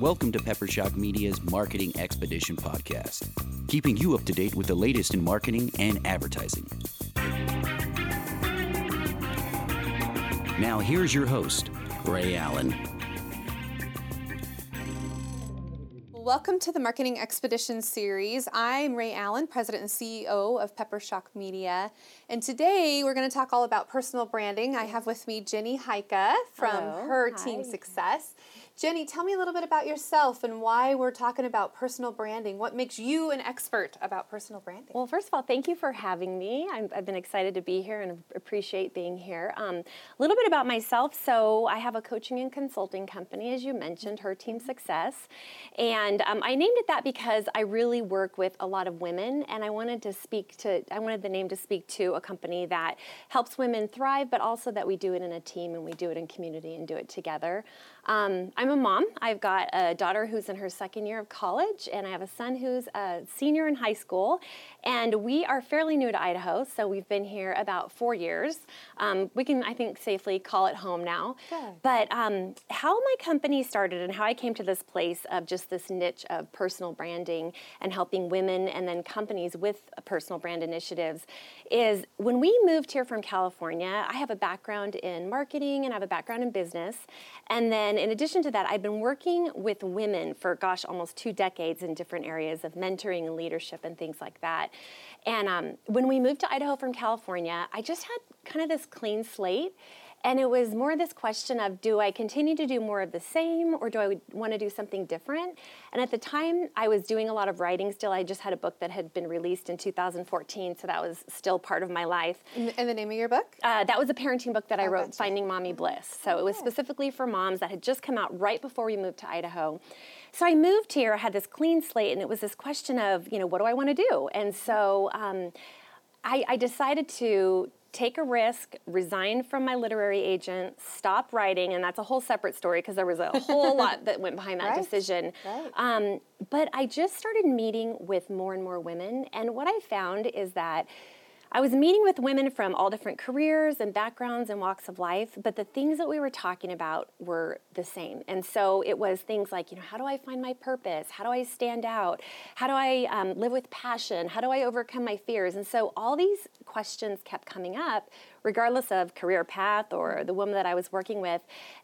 Welcome to Pepper Shock Media's Marketing Expedition podcast, keeping you up to date with the latest in marketing and advertising. Now, here's your host, Ray Allen. Welcome to the Marketing Expedition series. I'm Ray Allen, President and CEO of Pepper Shock Media. And today we're going to talk all about personal branding. I have with me Jenny Heike from Hello. Her Hi. Team Success. Jenny, tell me a little bit about yourself and why we're talking about personal branding. What makes you an expert about personal branding? Well, first of all, thank you for having me. I'm, I've been excited to be here and appreciate being here. Um, a little bit about myself. So, I have a coaching and consulting company, as you mentioned, Her Team Success. And um, I named it that because I really work with a lot of women, and I wanted to speak to, I wanted the name to speak to a company that helps women thrive, but also that we do it in a team and we do it in community and do it together. Um, I'm a mom. I've got a daughter who's in her second year of college, and I have a son who's a senior in high school. And we are fairly new to Idaho, so we've been here about four years. Um, we can, I think, safely call it home now. Good. But um, how my company started and how I came to this place of just this niche of personal branding and helping women and then companies with personal brand initiatives is when we moved here from California, I have a background in marketing and I have a background in business. And then in addition to that, I've been working with women for, gosh, almost two decades in different areas of mentoring and leadership and things like that. And um, when we moved to Idaho from California, I just had kind of this clean slate. And it was more this question of do I continue to do more of the same or do I want to do something different? And at the time, I was doing a lot of writing still. I just had a book that had been released in 2014, so that was still part of my life. and, the name of your book? Uh, that was a parenting book that I Oh, wrote, gotcha. Finding Mommy Bliss. So it was specifically for moms that had just come out right before we moved to Idaho. So I moved here, I had this clean slate, and it was this question of, you know, what do I want to do? And so um, I, I decided to take a risk, resign from my literary agent, stop writing, and that's a whole separate story because there was a whole lot that went behind that Right, decision. right. Um, but I just started meeting with more and more women, and what I found is that I was meeting with women from all different careers and backgrounds and walks of life, but the things that we were talking about were the same. And so it was things like, you know, how do I find my purpose? How do I stand out? How do I um, live with passion? How do I overcome my fears? And so all these questions kept coming up, regardless of career path or the woman that I was working with.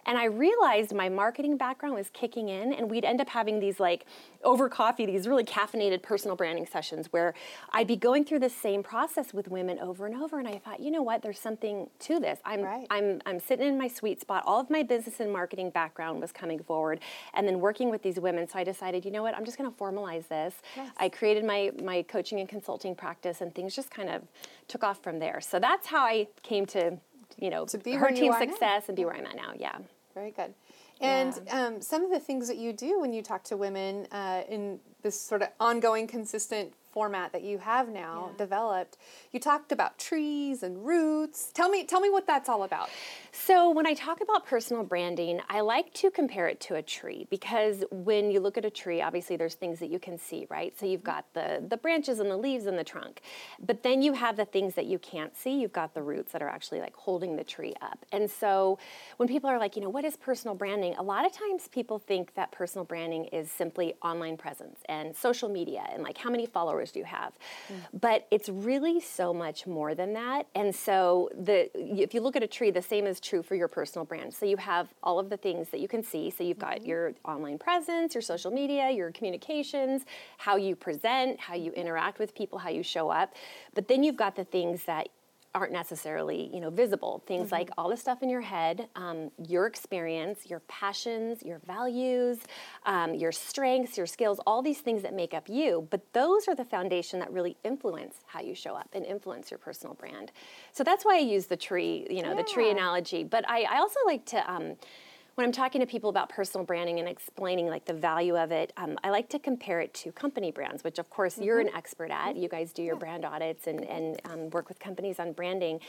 And I realized my marketing background was kicking in, and we'd end up having these like over coffee, these really caffeinated personal branding sessions where I'd be going through the same process with women over and over. And I thought, you know what, there's something to this. I'm Right. I'm I'm sitting in my sweet spot. All of my business and marketing background was coming forward, and then working with these women. So I decided, you know what, I'm just going to formalize this. Yes. I created my my coaching and consulting practice, and things just kind of took off from there. So that's how I came to, you know, To be her where you team now. success and be where I'm at now. Yeah. Very good. And um, some of the things that you do when you talk to women uh, in this sort of ongoing, consistent format that you have now Yeah. developed, you talked about trees and roots. Tell me, tell me what that's all about. So, when I talk about personal branding, I like to compare it to a tree because when you look at a tree, obviously there's things that you can see, right? So, you've mm-hmm. got the, the branches and the leaves and the trunk, but then you have the things that you can't see. You've got the roots that are actually like holding the tree up. And so, when people are like, you know, what is personal branding? A lot of times people think that personal branding is simply online presence and social media and like how many followers do you have. But it's really so much more than that. And so, the if you look at a tree, the same is true for your personal brand. So you have all of the things that you can see. So you've got your online presence, your social media, your communications, how you present, how you interact with people, how you show up. But then you've got the things that aren't necessarily you know visible. Things like all the stuff in your head um, your experience your passions your values um, your strengths your skills all these things that make up you. But those are the foundation that really influence how you show up and influence your personal brand. So that's why i use the tree you know the tree analogy. But i, I also like to um, when I'm talking to people about personal branding and explaining like the value of it, um, I like to compare it to company brands, which of course you're an expert at. You guys do your brand audits and, and um, work with companies on branding.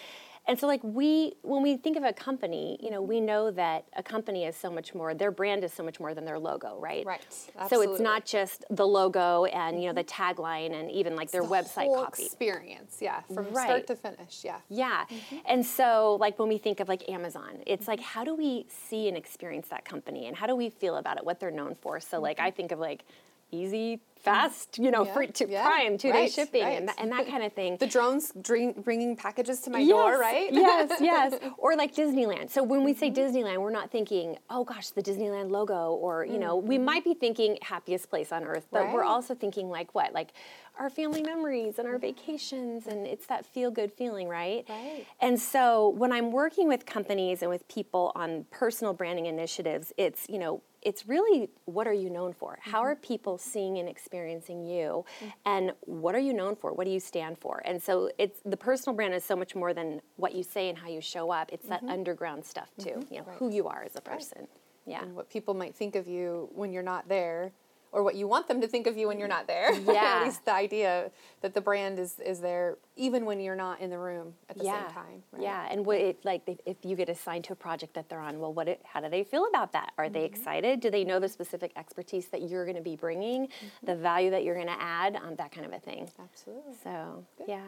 And so, like we, when we think of a company, you know, we know that a company is so much more. Their brand is so much more than their logo, right? Right. So it's not just the logo and you know the mm-hmm. tagline and even like their the website whole copy. experience, yeah, from Right. start to finish, yeah. Yeah. Mm-hmm. And so, like, when we think of like Amazon, it's like, mm-hmm. how do we see and experience that company and how do we feel about it, what they're known for? So, like, I mm-hmm. think of like easy, fast, you know, Mm-hmm. Yeah, free to yeah, prime, two day right, shipping, right. and, that, and that kind of thing. The drones bring, bringing packages to my door, right? yes, yes. Or like Disneyland. So when we say Mm-hmm. Disneyland, we're not thinking, oh gosh, the Disneyland logo, or you know, we might be thinking happiest place on earth, but we're Mm-hmm. Also thinking like what, like our family memories and our vacations, and it's that feel good feeling, right? Right. And so when I'm working with companies and with people on personal branding initiatives, it's you know. It's really what are you known for? How mm-hmm. are people seeing and experiencing you? Mm. And what are you known for? What do you stand for? And so it's the personal brand is so much more than what you say and how you show up. It's that mm-hmm. underground stuff too. Mm-hmm. You know, Right. who you are as a person. Yeah. And what people might think of you when you're not there, or what you want them to think of you when you're not there. Yeah. At least the idea that the brand is, is there even when you're not in the room at the yeah. same time. right? Yeah, and what it, like if, if you get assigned to a project that they're on, well, what it, how do they feel about that? Are Mm-hmm. they excited? Do they know the specific expertise that you're going to be bringing, Mm-hmm. the value that you're going to add, um, that kind of a thing. Absolutely. So yeah.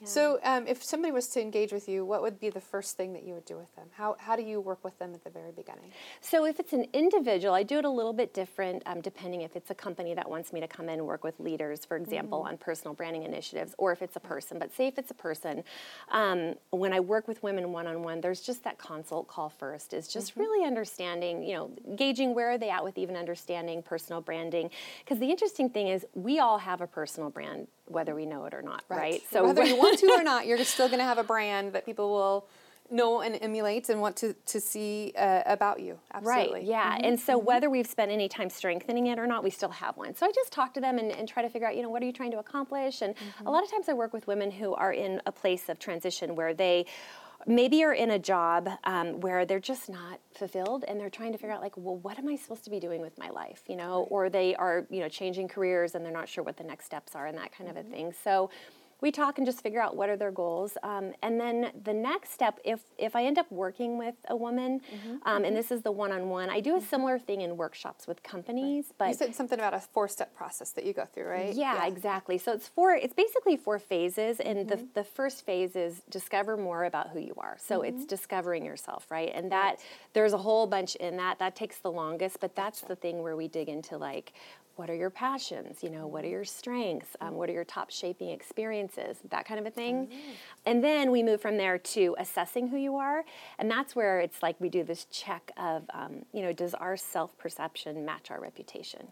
Yeah. So, um, if somebody was to engage with you, what would be the first thing that you would do with them? How, how do you work with them at the very beginning? So if it's an individual, I do it a little bit different um, depending if it's a company that wants me to come in and work with leaders, for example, on personal branding initiatives, or if it's a person. But say if it's a person, um, when I work with women one on one, there's just that consult call first. Is just really understanding, you know, gauging where are they at with even understanding personal branding. Because the interesting thing is, we all have a personal brand, whether we know it or not, right? So whether you want to or not, you're still going to have a brand that people will know and emulate and want to, to see uh, about you. Absolutely. Right, yeah. Mm-hmm. And so mm-hmm. whether we've spent any time strengthening it or not, we still have one. So I just talk to them and, and try to figure out, you know, what are you trying to accomplish? And a mm-hmm. lot of times I work with women who are in a place of transition where they maybe you're in a job um, where they're just not fulfilled and they're trying to figure out like well what am i supposed to be doing with my life you know? Or they are you know changing careers and they're not sure what the next steps are and that kind of a thing. So we talk and just figure out what are their goals um, and then the next step if if i end up working with a woman um, and this is the one-on-one i do a similar thing in workshops with companies You but said something about a four step process that you go through, right? yeah, exactly. So it's four. It's basically four phases, and Mm-hmm. the the first phase is discover more about who you are. So it's Mm-hmm. discovering yourself, right? And that there's a whole bunch in that. That takes the longest, but that's the thing where we dig into like. What are your passions? You know, what are Mm-hmm. your strengths? Um, what are your top shaping experiences? That kind of a thing. Mm-hmm. And then we move from there to assessing who you are. And that's where it's like we do this check of, um, you know, does our self perception match our reputation?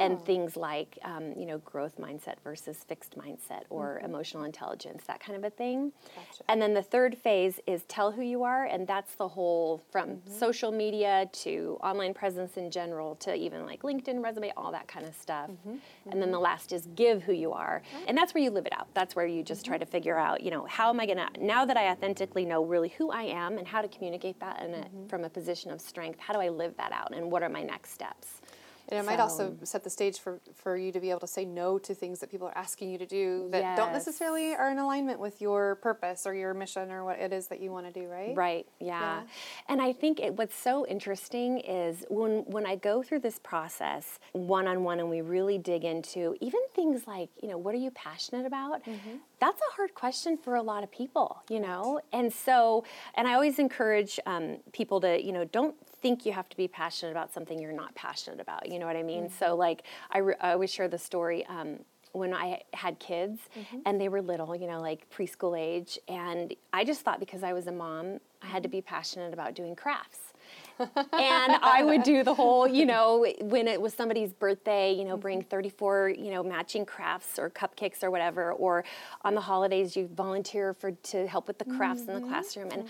And things like, um, you know, growth mindset versus fixed mindset or emotional intelligence, that kind of a thing. Gotcha. And then the third phase is tell who you are. And that's the whole from social media to online presence in general to even like LinkedIn resume, all that kind of stuff. Mm-hmm. And then mm-hmm. the last is give who you are. And that's where you live it out. That's where you just try to mm-hmm. figure out, you know, how am I going to, now that I authentically know really who I am and how to communicate that in a, from a position of strength, how do I live that out and what are my next steps? And it might also set the stage for, for you to be able to say no to things that people are asking you to do that don't necessarily are in alignment with your purpose or your mission or what it is that you want to do, right? Right. Yeah. Yeah. And I think it, what's so interesting is when when I go through this process one on one and we really dig into even things like you know what are you passionate about. Mm-hmm. That's a hard question for a lot of people, you know. And so, and I always encourage um, people to you know don't think you have to be passionate about something you're not passionate about. You know what I mean? Mm-hmm. So like I, re- I always share the story. Um, when I had kids Mm-hmm. and they were little, you know, like preschool age, and I just thought because I was a mom, I had to be passionate about doing crafts. and I would do the whole, you know, when it was somebody's birthday, you know, bring 34, you know, matching crafts or cupcakes or whatever, or on the holidays you volunteer for to help with the crafts in the classroom and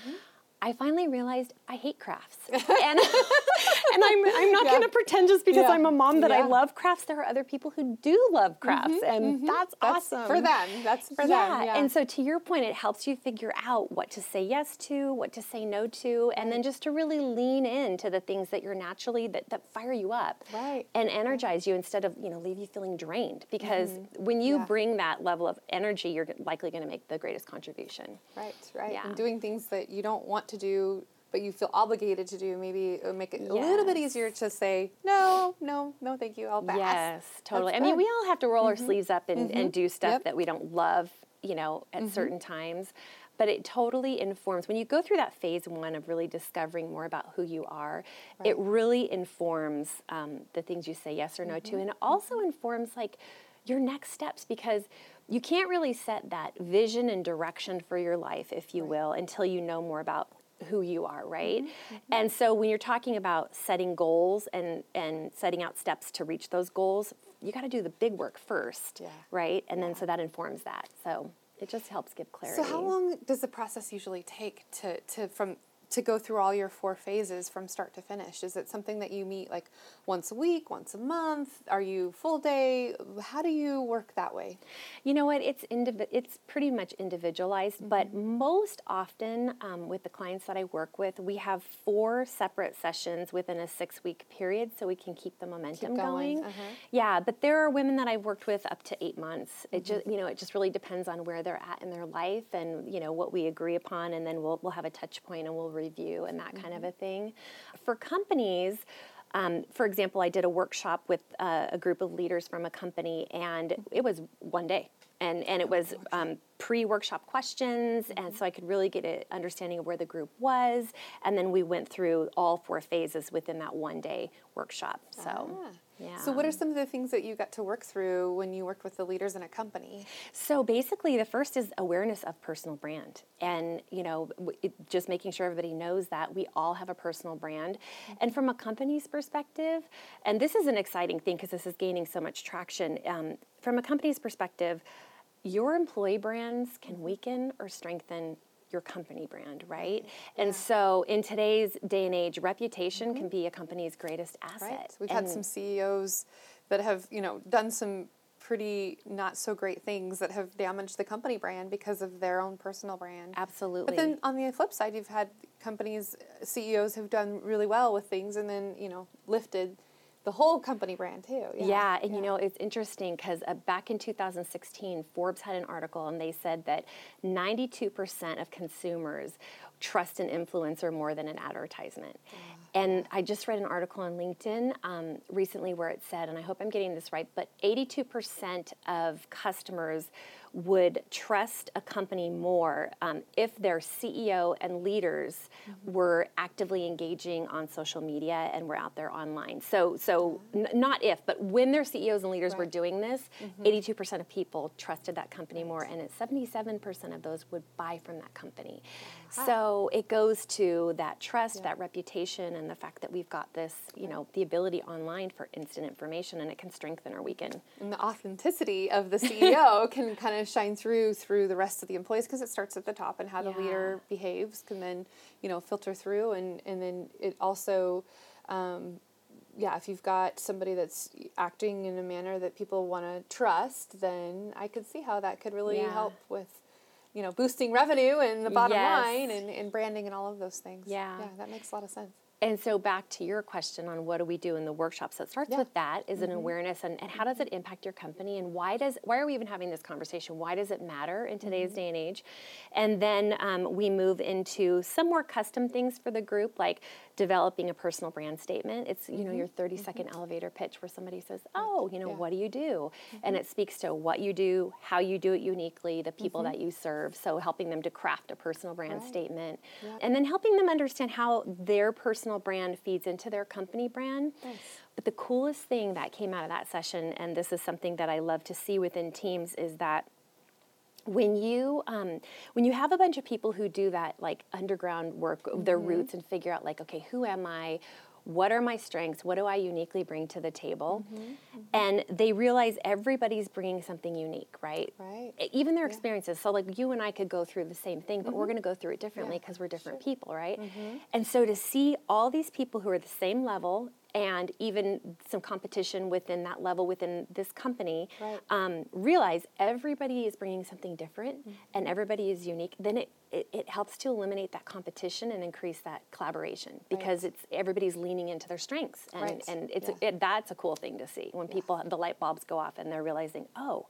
I finally realized I hate crafts. and and I'm, I'm not yeah. going to pretend just because yeah. I'm a mom that yeah. I love crafts. There are other people who do love crafts, mm-hmm, and mm-hmm. That's, that's, awesome. For them. That's for them. Yeah. And so, to your point, it helps you figure out what to say yes to, what to say no to, and then just to really lean into the things that you're naturally, that, that fire you up right. and energize you instead of, you know, leave you feeling drained. Because mm-hmm. when you bring that level of energy, you're likely going to make the greatest contribution. Right, right. And doing things that you don't want to do but you feel obligated to do, maybe it would make it yes. a little bit easier to say, no, no, no, thank you, I'll pass. Yes, totally. That's I mean, we all have to roll mm-hmm. our sleeves up and, mm-hmm. and do stuff yep. that we don't love, you know, at mm-hmm. certain times. But it totally informs, when you go through that phase one of really discovering more about who you are, right. it really informs um, the things you say yes or no to. Mm-hmm. And it also mm-hmm. informs, like, your next steps because you can't really set that vision and direction for your life, if you right. will, until you know more about who you are, right? Mm-hmm, mm-hmm. And so when you're talking about setting goals and and setting out steps to reach those goals, you got to do the big work first, yeah. right? And yeah. then so that informs that. So it just helps give clarity. So how long does the process usually take to to from to go through all your four phases from start to finish? Is it something that you meet like once a week, once a month? Are you full day? How do you work that way? You know what? It's indiv- it's pretty much individualized, mm-hmm. but most often um, with the clients that I work with, we have four separate sessions within a six week period, so we can keep the momentum keep going. going. Uh-huh. Yeah, but there are women that I've worked with up to eight months. Mm-hmm. It just you know it just really depends on where they're at in their life and you know what we agree upon, and then we'll we'll have a touch point and we'll review and that mm-hmm. kind of mm-hmm. a thing. For companies, um, for example, I did a workshop with uh, a group of leaders from a company, and it was one day. And, and it was um, pre workshop questions, mm-hmm. and so I could really get an understanding of where the group was. And then we went through all four phases within that one day workshop. So. Ah. Yeah. So, what are some of the things that you got to work through when you worked with the leaders in a company? So, basically, the first is awareness of personal brand, and you know, it, just making sure everybody knows that we all have a personal brand. Mm-hmm. And from a company's perspective, and this is an exciting thing because this is gaining so much traction. Um, from a company's perspective, your employee brands can weaken or strengthen your company brand, right? Yeah. And so in today's day and age, reputation mm-hmm. can be a company's greatest asset. Right. We've and had some CEOs that have, you know, done some pretty not so great things that have damaged the company brand because of their own personal brand. Absolutely. But then on the flip side, you've had companies, CEOs who've done really well with things and then, you know, lifted the whole company brand too. Yeah, yeah and yeah. you know it's interesting because uh, back in 2016, Forbes had an article and they said that 92% of consumers trust an influencer more than an advertisement. And I just read an article on LinkedIn um, recently where it said, and I hope I'm getting this right, but 82% of customers would trust a company more um, if their CEO and leaders mm-hmm. were actively engaging on social media and were out there online. So, so n- not if, but when their CEOs and leaders right. were doing this, mm-hmm. 82% of people trusted that company more, and 77% of those would buy from that company. So it goes to that trust, yeah. that reputation, and the fact that we've got this, you know, the ability online for instant information, and it can strengthen or weaken. And the authenticity of the CEO can kind of shine through through the rest of the employees because it starts at the top, and how the yeah. leader behaves can then, you know, filter through, and and then it also. Um, yeah, if you've got somebody that's acting in a manner that people want to trust, then I could see how that could really yeah. help with you know, boosting revenue and the bottom yes. line and, and branding and all of those things. Yeah. Yeah, that makes a lot of sense. And so back to your question on what do we do in the workshop. So it starts yeah. with that is mm-hmm. an awareness and, and how does it impact your company and why does why are we even having this conversation? Why does it matter in today's mm-hmm. day and age? And then um, we move into some more custom things for the group, like developing a personal brand statement. It's you know mm-hmm. your 30 second mm-hmm. elevator pitch where somebody says, "Oh, you know, yeah. what do you do?" And mm-hmm. it speaks to what you do, how you do it uniquely, the people mm-hmm. that you serve. So helping them to craft a personal brand right. statement, yep. and then helping them understand how their personal brand feeds into their company brand. Nice. But the coolest thing that came out of that session, and this is something that I love to see within teams, is that when you um, when you have a bunch of people who do that like underground work of their mm-hmm. roots and figure out like okay who am i what are my strengths? What do I uniquely bring to the table? Mm-hmm, mm-hmm. And they realize everybody's bringing something unique, right? Right. Even their experiences. So, like you and I could go through the same thing, but we're going to go through it differently because we're different people, right? And so to see all these people who are the same level and even some competition within that level within this company Right. um, realize everybody is bringing something different Mm-hmm. and everybody is unique then it, it, it helps to eliminate that competition and increase that collaboration because it's everybody's leaning into their strengths and, Right. and it's Yeah. it, that's a cool thing to see when people the light bulbs go off and they're realizing oh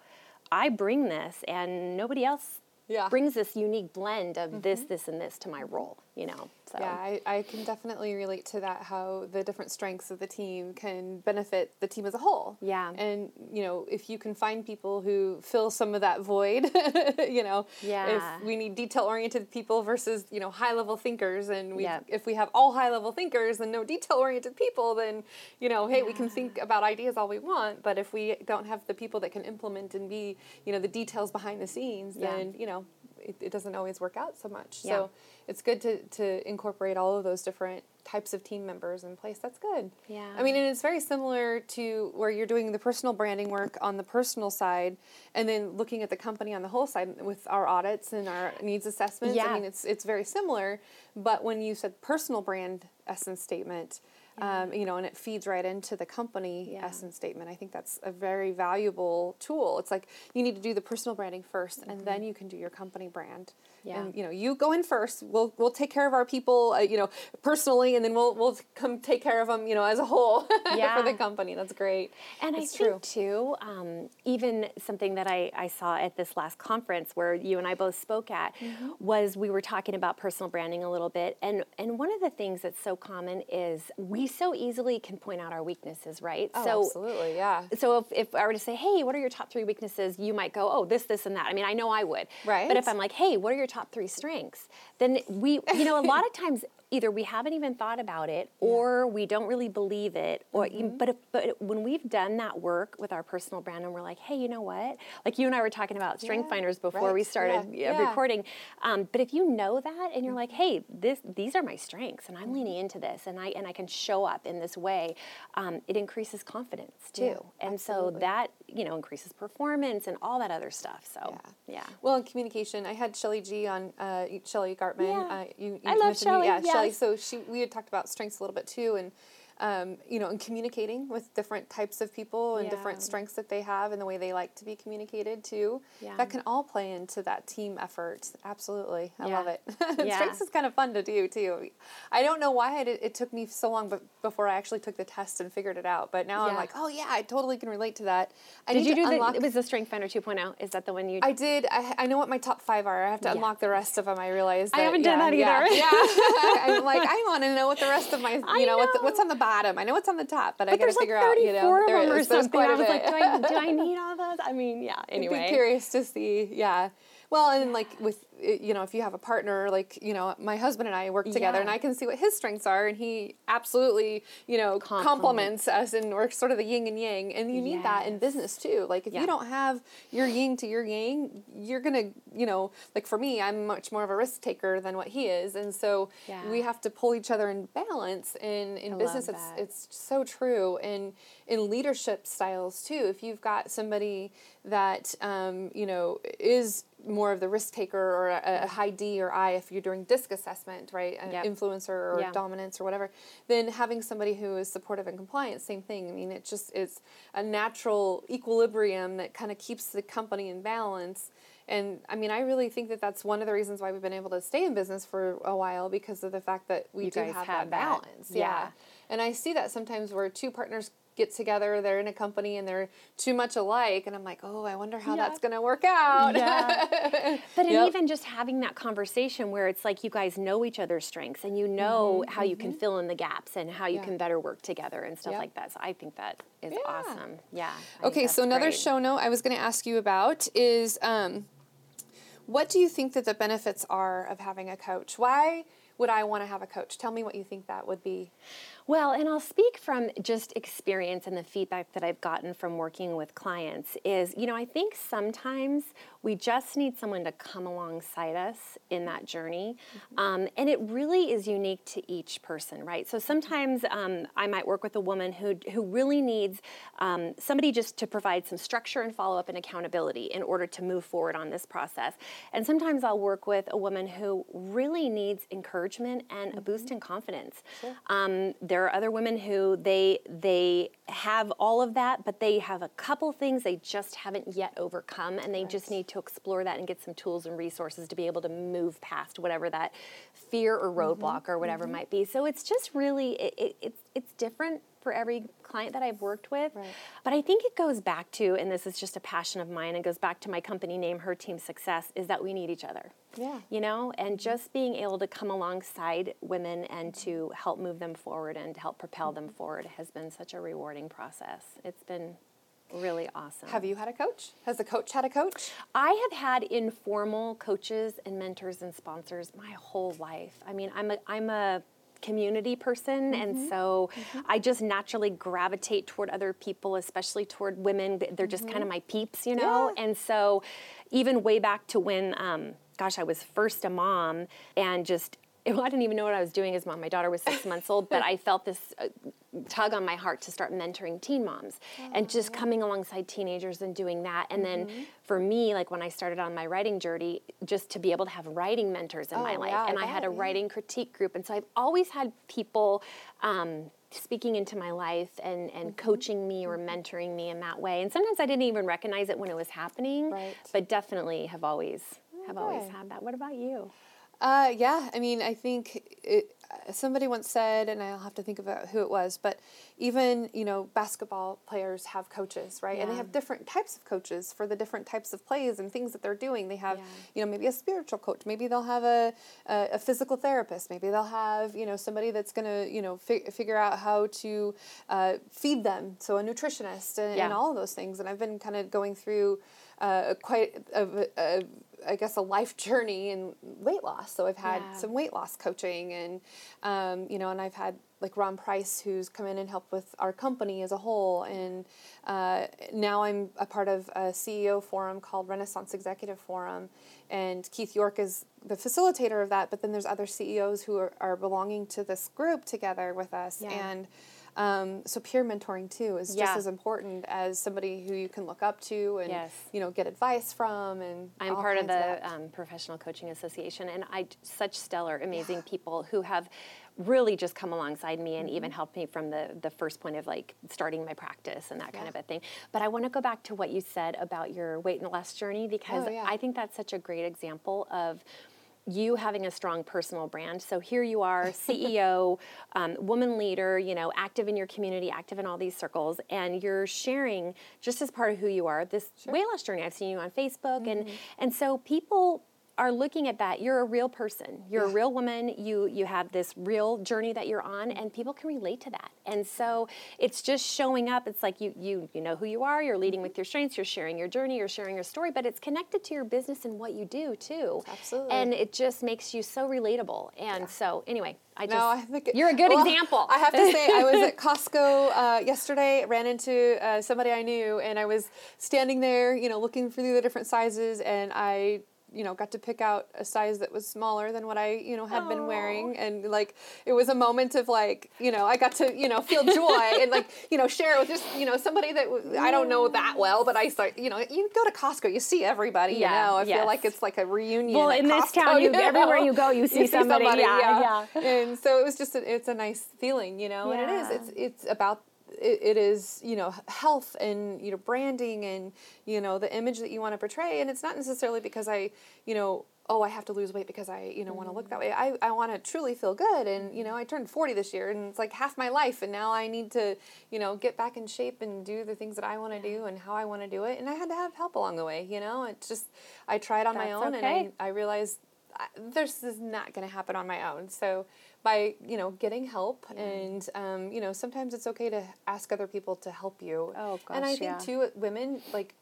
i bring this and nobody else Yeah. Mm-hmm. brings this unique blend of this this and this to my role you know so Yeah, I, I can definitely relate to that. How the different strengths of the team can benefit the team as a whole. Yeah. and you know, if you can find people who fill some of that void, you know, Yeah. if we need detail-oriented people versus you know high-level thinkers, and we Yep. if we have all high-level thinkers and no detail-oriented people, then you know, hey, we can think about ideas all we want, but if we don't have the people that can implement and be you know the details behind the scenes, Yeah. then you know it, it doesn't always work out so much. Yeah. So it's good to, to incorporate all of those different types of team members in place. That's good. Yeah. I mean, and it's very similar to where you're doing the personal branding work on the personal side, and then looking at the company on the whole side with our audits and our needs assessments. Yeah. I mean, it's it's very similar. But when you said personal brand essence statement. Um, you know, and it feeds right into the company Yeah. essence statement. I think that's a very valuable tool. It's like you need to do the personal branding 1st and then you can do your company brand. Yeah. And you know, you go in first. We'll we'll take care of our people, uh, you know, personally, and then we'll we'll come take care of them, you know, as a whole for the company. That's great. And it's I true. think too, um, even something that I, I saw at this last conference where you and I both spoke at Mm-hmm. was we were talking about personal branding a little bit, and and one of the things that's so common is we so easily can point out our weaknesses, right? Oh, so absolutely, yeah. so if, if I were to say, hey, what are your top three weaknesses? You might go, oh, this, this, and that. I mean, I know I would. Right. But if I'm like, hey, what are your top three strengths? Then we, you know, a lot of times either we haven't even thought about it or we don't really believe it. Or Mm-hmm. but if, but when we've done that work with our personal brand and we're like, hey, you know what? Like you and I were talking about strength Yeah, finders before we started yeah, uh, yeah. recording. Um, but if you know that and you're like, Mm-hmm. hey, this these are my strengths and I'm leaning into this and I and I can show up in this way, um, it increases confidence too. And so that you know increases performance and all that other stuff. So yeah. Well, in communication, I had Shelly G on uh, Shelly Gartman. Yeah. Uh, you, you I love me- Yeah, Yes. So she, we had talked about strengths a little bit too, and um, you know, in communicating with different types of people and different strengths that they have and the way they like to be communicated too. Yeah. That can all play into that team effort. Absolutely, I Yeah. love it. Yeah. strengths is kind of fun to do too. I don't know why it, it took me so long, but before I actually took the test and figured it out. But now I'm like, oh yeah, I totally can relate to that. I Did you do unlock- the? It was the Strength Finder 2.0. Is that the one you? I did. I, I know what my top five are. I have to Yeah. unlock the rest of them. I realize. I haven't done yeah, that either. Yeah, I'm like I want to know what the rest of my, you know, know. what's on the bottom. I know it's on the top, but, I but got to there's like figure out, you know, there or is. There's something. I was like, do I, do I need all those? I mean, yeah. I'd Anyway. be curious to see. Yeah. Well, and then like with uh, you know, if you have a partner, like you know, my husband and I work together, Yeah. and I can see what his strengths are, and he absolutely, you know, Compliment. compliments us, and we're sort of the yin and yang, and you need that in business too. Like if Yeah. you don't have your yin to your yang, you're gonna, you know, like for me, I'm much more of a risk taker than what he is, and so we have to pull each other in balance. And in I business, it's it's so true, and in leadership styles too. If you've got somebody that um, you know is more of the risk taker or a, a high D or I, if you're doing disc assessment, right, an Yep. influencer or Yeah. dominance or whatever, then having somebody who is supportive and compliant, same thing. I mean, it just is a natural equilibrium that kind of keeps the company in balance. And I mean, I really think that that's one of the reasons why we've been able to stay in business for a while because of the fact that we You do have, have that that. balance. Yeah. Yeah. And I see that sometimes where two partners get together, they're in a company and they're too much alike, and I'm like, oh, I wonder how Yeah. that's going to work out. Yeah. But Yep. even just having that conversation where it's like you guys know each other's strengths and you know how you can fill in the gaps and how you Mm-hmm, Yeah. can better work together and stuff Yep. like that. So I think that is awesome. Yeah. I Okay, so another great. show note I was going to ask you about is um, what do you think that the benefits are of having a coach? Why would I want to have a coach? Tell me what you think that would be. Well, and I'll speak from just experience and the feedback that I've gotten from working with clients is, you know, I think sometimes we just need someone to come alongside us in that journey. Mm-hmm. Um, and it really is unique to each person, right? So sometimes um, I might work with a woman who, who really needs um, somebody just to provide some structure and follow up and accountability in order to move forward on this process. And sometimes I'll work with a woman who really needs encouragement and mm-hmm. a boost in confidence. Sure. There are other women who they they have all of that, but they have a couple things they just haven't yet overcome, and they right. just need to explore that and get some tools and resources to be able to move past whatever that fear or mm-hmm. roadblock mm-hmm. or whatever mm-hmm. might be. So it's just really it, it, it's it's different for every client that I've worked with. Right. But I think it goes back to, and this is just a passion of mine, it goes back to my company name, Her Team Success, is that we need each other. Yeah. You know, and just being able to come alongside women and to help move them forward and to help propel them forward has been such a rewarding process. It's been really awesome. Have you had a coach? Has the coach had a coach? I have had informal coaches and mentors and sponsors my whole life. I mean, I'm a I'm a community person mm-hmm. and so mm-hmm. i just naturally gravitate toward other people especially toward women they're just mm-hmm. kind of my peeps you know yeah. and so even way back to when um, gosh i was first a mom and just I didn't even know what I was doing as mom. My daughter was six months old, but I felt this uh, tug on my heart to start mentoring teen moms oh, and just coming alongside teenagers and doing that. And mm-hmm. then for me, like when I started on my writing journey, just to be able to have writing mentors in oh, my life. Yeah, and I, had a yeah. writing critique group. And so I've always had people. Um, speaking into my life and, and mm-hmm. coaching me or mm-hmm. mentoring me in that way. And sometimes I didn't even recognize it when it was happening, right. but definitely have always have always had that. What about you? Uh, yeah, I mean, I think it, somebody once said, and I'll have to think about who it was, but even you know, basketball players have coaches, right? Yeah. And they have different types of coaches for the different types of plays and things that they're doing. They have, yeah. you know, maybe a spiritual coach, maybe they'll have a, a, a physical therapist, maybe they'll have, you know, somebody that's gonna, you know, fi- figure out how to uh, feed them, so a nutritionist and, yeah. and all of those things. And I've been kind of going through uh, quite a, a, I guess a life journey in weight loss. So I've had yeah. some weight loss coaching, and um, you know, and I've had like Ron Price, who's come in and helped with our company as a whole, and uh, now I'm a part of a CEO forum called Renaissance Executive Forum, and Keith York is the facilitator of that. But then there's other CEOs who are, are belonging to this group together with us, yeah. and um, so peer mentoring too is yeah. just as important as somebody who you can look up to and yes. you know get advice from. And I'm part of the of um, Professional Coaching Association, and I such stellar, amazing yeah. people who have really just come alongside me and mm-hmm. even helped me from the the first point of like starting my practice and that yeah. kind of a thing. But I want to go back to what you said about your weight and loss journey because oh, I think that's such a great example of you having a strong personal brand. So here you are, CEO, um, woman leader, you know, active in your community, active in all these circles, and you're sharing just as part of who you are this sure. weight loss journey. I've seen you on Facebook, mm-hmm. and and so people are looking at that you're a real person. You're a real woman. You you have this real journey that you're on and people can relate to that. And so it's just showing up. It's like you you you know who you are. You're leading with your strengths. You're sharing your journey. You're sharing your story but it's connected to your business and what you do too. Absolutely. And it just makes you so relatable. And yeah. so anyway I just, no, I think it, you're a good well, example. I have to say, I was at Costco uh, yesterday, ran into uh, somebody I knew, and I was standing there, you know, looking through the different sizes, and I you know got to pick out a size that was smaller than what I you know had Aww. been wearing and like it was a moment of like you know I got to you know feel joy and like you know share it with just you know somebody that I don't know that mm. well but I start you know you go to Costco you see everybody yeah, you know I yes. feel like it's like a reunion well in Costco, this town you, you know? everywhere you go you see, you somebody, somebody yeah, yeah, yeah and so it was just a, it's a nice feeling you know yeah. and it is it's it's about it, it is you know health and you know branding and you know the image that you want to portray. And it's not necessarily because i you know oh i have to lose weight because i you know mm-hmm. want to look that way. I, I want to truly feel good. And you know i turned 40 this year and it's like half my life. And now i need to you know get back in shape and do the things that i want to do and how i want to do it. And i had to have help along the way you know? It's just i tried on That's my own okay. and I, I realized I, this is not going to happen on my own. So by you know getting help yeah. and um, you know sometimes it's okay to ask other people to help you oh gosh and i think yeah. too women like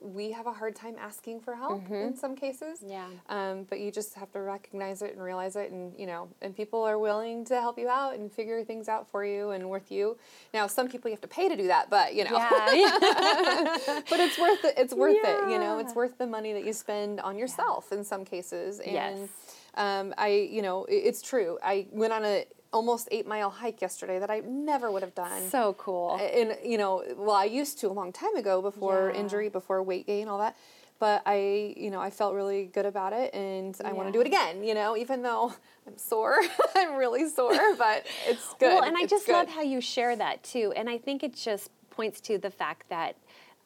we have a hard time asking for help in some cases. Yeah. Um, but you just have to recognize it and realize it, and you know, and people are willing to help you out and figure things out for you and with you. Now, some people you have to pay to do that, but you know, Yeah. but it's worth it. It's worth it. You know, it's worth the money that you spend on yourself in some cases. And Yes. Um, I, you know, it's true. I went on a almost eight mile hike yesterday that I never would have done. so cool. and you know, well, I used to a long time ago before Yeah. injury, before weight gain, all that. But I, you know, I felt really good about it, and I want to do it again. You know, even though I'm sore, I'm really sore, but it's good. Well, and I It's just good. love how you share that too. And I think it just points to the fact that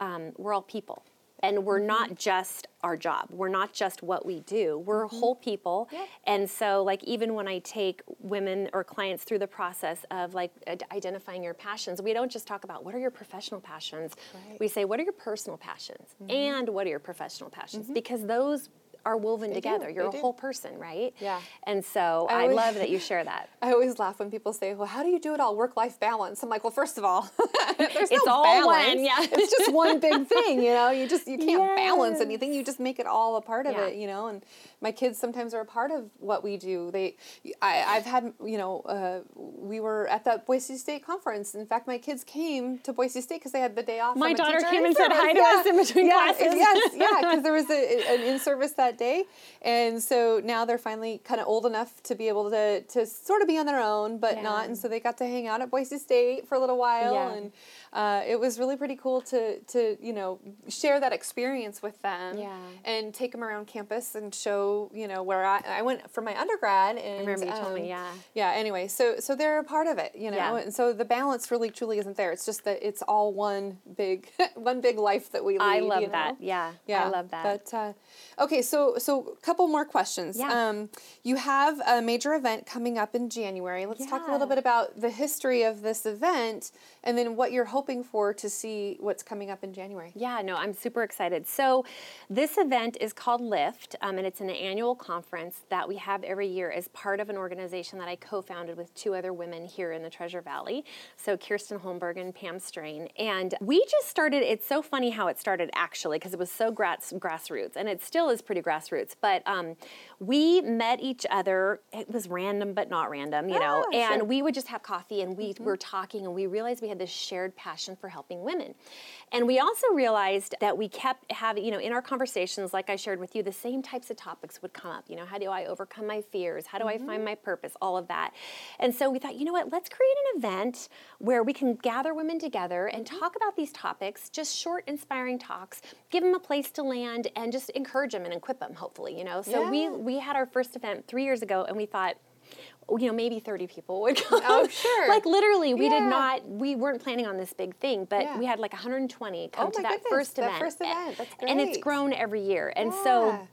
um, we're all people. And we're Mm-hmm. not just our job. We're not just what we do. We're Mm-hmm. whole people. And so, like, even when I take women or clients through the process of like ad- identifying your passions, we don't just talk about what are your professional passions. Right. We say, what are your personal passions? And what are your professional passions? Because those are woven. They do. together. You're They a do. whole person, right? Yeah. And so, I I, always- love that you share that. I always laugh when people say, "Well, how do you do it all work-life balance?" I'm like, "Well, first of all, there's It's no all balance. one, yeah. it's just one big thing. You know, you just you can't balance anything. You just make it all a part of Yeah. it. You know, and my kids sometimes are a part of what we do. They, I, I've had, you know, uh, we were at that Boise State conference. In fact, my kids came to Boise State because they had the day off. My daughter came and said hi to service. us in between yeah, classes. Yes, yeah, because there was a, an in service that day, and so now they're finally kind of old enough to be able to to sort of be on their own, but Yeah. not. And so they got to hang out at Boise State for a little while, Yeah. and uh, it was really pretty cool to to you know share that experience with them, Yeah. and take them around campus and show you know where I I went for my undergrad, and I remember you told um, me, yeah. yeah. Anyway, so so they're a part of it, you know, Yeah. and so the balance really truly isn't there. It's just that it's all one big one big life that we lead. I love you know? that. Yeah, Yeah, I love that. But uh, okay, so so a couple more questions. Yeah. Um, you have a major event coming up in January. Let's talk a little bit about the history of this event, and then what you're hoping for to see what's coming up in January. Yeah, no, I'm super excited. So, this event is called Lift, um, and it's an annual conference that we have every year as part of an organization that I co founded with two other women here in the Treasure Valley. So, Kirsten Holmberg and Pam Strain. And we just started, it's so funny how it started actually, because it was so grass, grassroots, and it still is pretty grassroots. But um, we met each other, it was random but not random, you know, Ah, sure. and we would just have coffee and we were talking and we realized we had this shared passion for helping women. And we also realized that we kept having, you know, in our conversations, like I shared with you, the same types of topics would come up. You know, how do I overcome my fears? How do I find mm-hmm. my purpose? All of that. And so we thought, you know what, let's create an event where we can gather women together and mm-hmm. talk about these topics, just short, inspiring talks, give them a place to land and just encourage them and equip them, hopefully, you know. So we we had our first event three years ago and we thought, Oh, you know, maybe 30 people would come. Oh, sure. like literally, we Yeah. did not, we weren't planning on this big thing, but Yeah. we had like 120 come Oh to that goodness, first that event. first event. That's And it's grown every year. And Yeah. so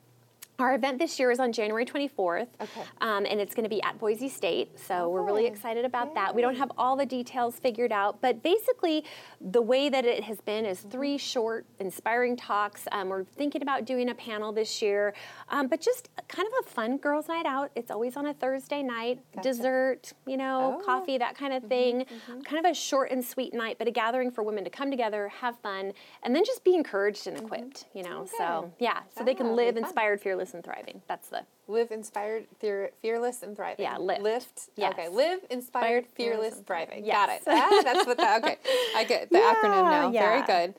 our event this year is on January 24th. Okay. Um, and it's going to be at Boise State. So we're really excited about that. We don't have all the details figured out, but basically, the way that it has been is Mm-hmm. three short, inspiring talks. Um, we're thinking about doing a panel this year, um, but just kind of a fun girls' night out. It's always on a Thursday night, Gotcha. dessert, you know, Oh. coffee, that kind of thing. Kind of a short and sweet night, but a gathering for women to come together, have fun, and then just be encouraged and equipped, you know. So, yeah, so they That'll can live inspired, fearless, and thriving. That's the Live inspired, fear, fearless, and thriving. Yeah, lift. Lift. Yes. Okay. Live inspired, fearless, fearless, thriving. Yes. Got it. Ah, that's what that. Okay, I get the acronym now. Very good.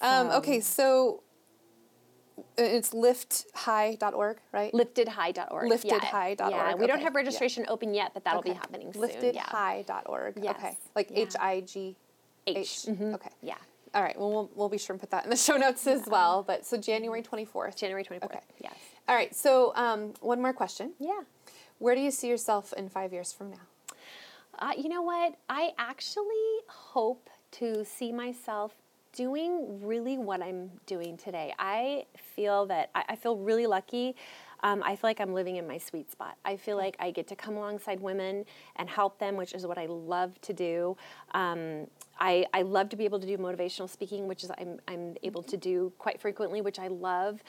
Um, So- okay, so uh, it's lifthigh.org, right? liftedhigh.org. Liftedhigh.org, Yeah, we don't okay, have yeah. registration open yet, but that'll be happening soon. Yeah. Liftedhigh.org. Yes. Okay. Like Yeah. H I G H. Mhm. Okay. Yeah. All right. Well, we'll we'll be sure and put that in the show notes as well. But so January twenty fourth. January 24th. Okay. Yes. All right. So um, one more question. Yeah. Where do you see yourself in five years from now? Uh, you know what? I actually hope to see myself doing really what I'm doing today. I feel that I, I feel really lucky. Um, I feel like I'm living in my sweet spot. I feel like I get to come alongside women and help them, which is what I love to do. Um, I, I love to be able to do motivational speaking, which is I'm, I'm able to do quite frequently, which I love.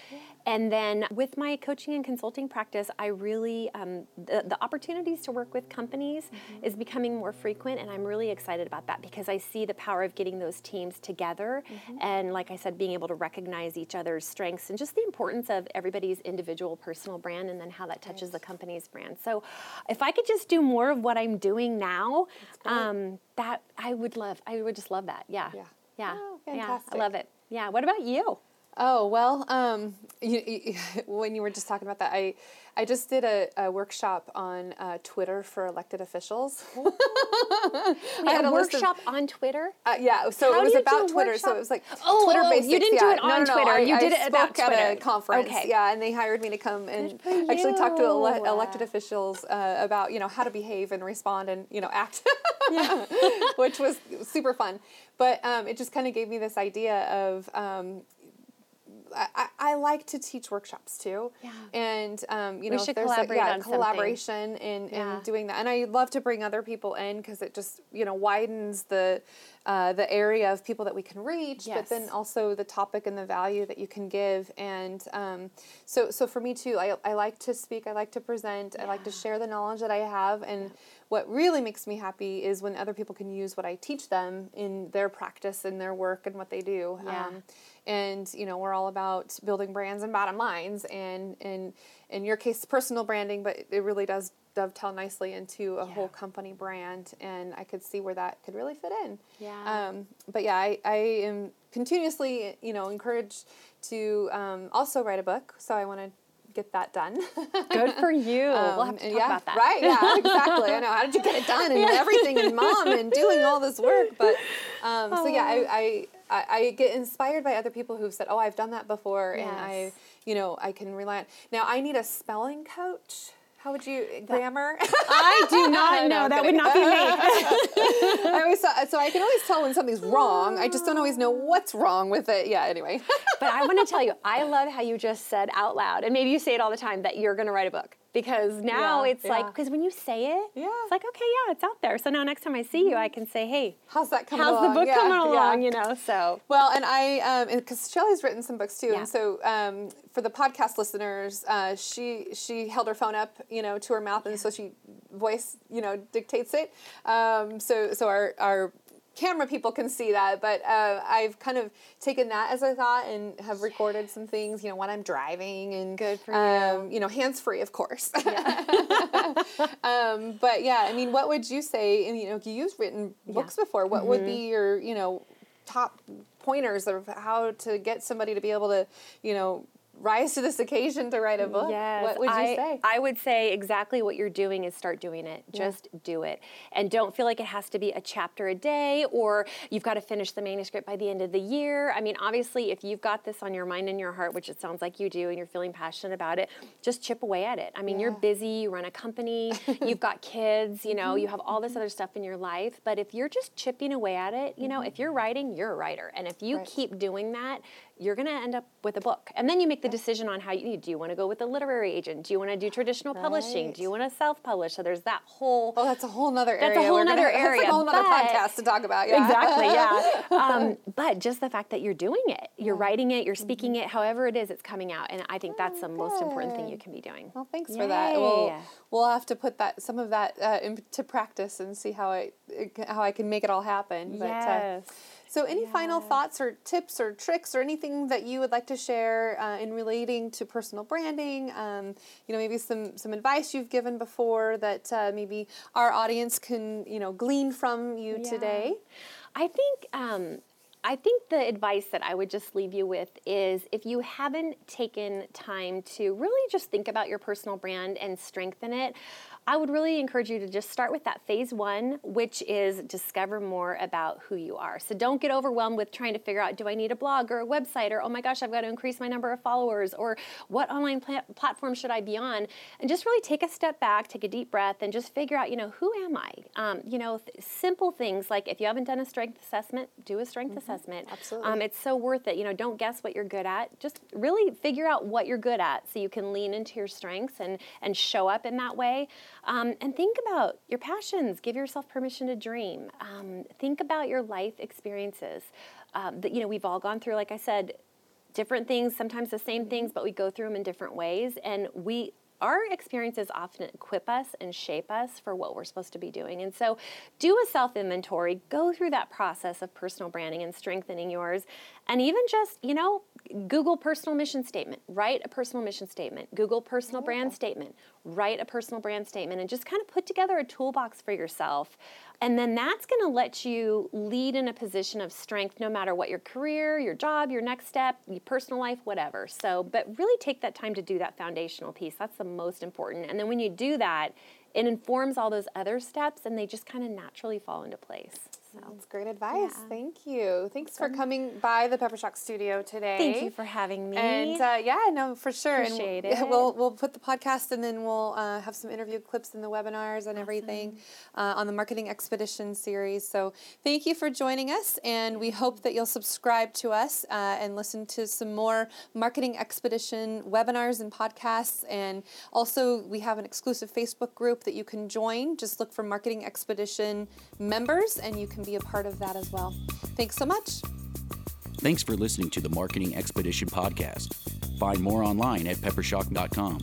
And then with my coaching and consulting practice, I really, um, the, the opportunities to work with companies mm-hmm. is becoming more frequent. And I'm really excited about that because I see the power of getting those teams together. Mm-hmm. And like I said, being able to recognize each other's strengths and just the importance of everybody's individual personal brand and then how that touches the company's brand. So if I could just do more of what I'm doing now, um, that I would love. I would just love that. Yeah. Yeah. Yeah. Oh, yeah. I love it. Yeah. What about you? Oh well, um, you, you, when you were just talking about that, I I just did a, a workshop on uh, Twitter for elected officials. I had a, a workshop of, on Twitter. Uh, yeah, so How it was about Twitter. So it was like oh, Twitter oh, basics. You didn't yeah. do it on no, no, no, Twitter. I, you I did it about Twitter. at a conference. Okay. Yeah, and they hired me to come and actually talk to ele- elected officials uh, about you know how to behave and respond and you know act, which was super fun. But um, it just kind of gave me this idea of um, I, I like to teach workshops too. Yeah. And um, you we know, there's collaborate a, yeah, on collaboration in, yeah. in doing that. And I love to bring other people in because it just you know widens the uh, the area of people that we can reach, yes. but then also the topic and the value that you can give. And um, so so for me too, I, I like to speak. I like to present. Yeah. I like to share the knowledge that I have and what really makes me happy is when other people can use what I teach them in their practice and their work and what they do. Yeah. Um, and you know we're all about building brands and bottom lines and in in your case personal branding but it really does dovetail nicely into a yeah. whole company brand and i could see where that could really fit in yeah um, but yeah I, I am continuously you know encouraged to um, also write a book so i want to get that done. Good for you. Um, we'll have to talk yeah, about that. Right, yeah, exactly. I know. How did you get it done and yeah. everything and mom and doing all this work? But um, oh. so yeah, I, I I, get inspired by other people who've said, "Oh, I've done that before," yes. and I, you know, I can rely on. Now, I need a spelling coach. How would you grammar? I do not know. that would not be me. I always thought, so I can always tell when something's wrong. I just don't always know oh. what's wrong with it. Yeah. Anyway. but I want to tell you, I love how you just said out loud, and maybe you say it all the time that you're going to write a book because now yeah, it's yeah. like because when you say it, yeah. it's like okay, yeah, it's out there. So now next time I see you, I can say, hey, how's that coming? How's along? the book yeah, coming along? You know, so well, and I because um, Shelly's written some books too, and so um, for the podcast listeners, uh, she she held her phone up, you know, to her mouth, and so she voice, you know, dictates it. Um, so so our our camera people can see that, but uh, I've kind of taken that as a thought and have recorded some things, you know, when I'm driving and good for um, you. You know, hands free, of course. Yeah. um, but yeah, I mean, what would you say? And you know, you've written books yeah. before. What mm-hmm. would be mm-hmm. your, you know, top pointers of how to get somebody to be able to, you know, rise to this occasion to write a book? Yes, what would you I, say? I would say exactly what you're doing is start doing it. Yeah. Just do it. And don't feel like it has to be a chapter a day or you've got to finish the manuscript by the end of the year. I mean, obviously, if you've got this on your mind and your heart, which it sounds like you do, and you're feeling passionate about it, just chip away at it. I mean, yeah. you're busy, you run a company, you've got kids, you know, you have all this other stuff in your life. But if you're just chipping away at it, you know, mm-hmm. if you're writing, you're a writer. And if you right. keep doing that, you're going to end up with a book. And then you make the decision on how you do you want to go with a literary agent? Do you want to do traditional right. publishing? Do you want to self-publish? So there's that whole Oh, that's a whole other area. That's a whole other area. That's a whole other podcast to talk about. Yeah. Exactly, yeah. um, but just the fact that you're doing it, you're yeah. writing it, you're speaking mm-hmm. it, however it is, it's coming out. And I think that's oh, the good. most important thing you can be doing. Well, thanks Yay. for that. We'll, we'll have to put that some of that uh, into practice and see how I how I can make it all happen. But, yes. Uh, so, any final thoughts or tips or tricks or anything that you would like to share uh, in relating to personal branding? Um, you know, maybe some some advice you've given before that uh, maybe our audience can you know glean from you yeah. today. I think. Um, I think the advice that I would just leave you with is if you haven't taken time to really just think about your personal brand and strengthen it, I would really encourage you to just start with that phase one, which is discover more about who you are. So don't get overwhelmed with trying to figure out do I need a blog or a website or oh my gosh, I've got to increase my number of followers or what online pla- platform should I be on? And just really take a step back, take a deep breath, and just figure out, you know, who am I? Um, you know, th- simple things like if you haven't done a strength assessment, do a strength mm-hmm. assessment. Absolutely. Um, it's so worth it. You know, don't guess what you're good at. Just really figure out what you're good at so you can lean into your strengths and, and show up in that way. Um, and think about your passions. Give yourself permission to dream. Um, think about your life experiences. Um, that you know we've all gone through. Like I said, different things, sometimes the same things, but we go through them in different ways. And we our experiences often equip us and shape us for what we're supposed to be doing. And so, do a self inventory, go through that process of personal branding and strengthening yours, and even just, you know, Google personal mission statement, write a personal mission statement, Google personal brand statement, write a personal brand statement, and just kind of put together a toolbox for yourself and then that's going to let you lead in a position of strength no matter what your career, your job, your next step, your personal life, whatever. So, but really take that time to do that foundational piece. That's the most important. And then when you do that, it informs all those other steps and they just kind of naturally fall into place. So. That's great advice. Yeah. Thank you. Thanks for coming by the PepperShock studio today. Thank you for having me. And uh, yeah, no, for sure. Appreciate and it. We'll we'll put the podcast and then we'll uh, have some interview clips in the webinars and awesome. everything uh, on the Marketing Expedition series. So thank you for joining us, and we hope that you'll subscribe to us uh, and listen to some more Marketing Expedition webinars and podcasts. And also, we have an exclusive Facebook group that you can join. Just look for Marketing Expedition members, and you can be a part of that as well. Thanks so much. Thanks for listening to the Marketing Expedition podcast. Find more online at peppershock.com.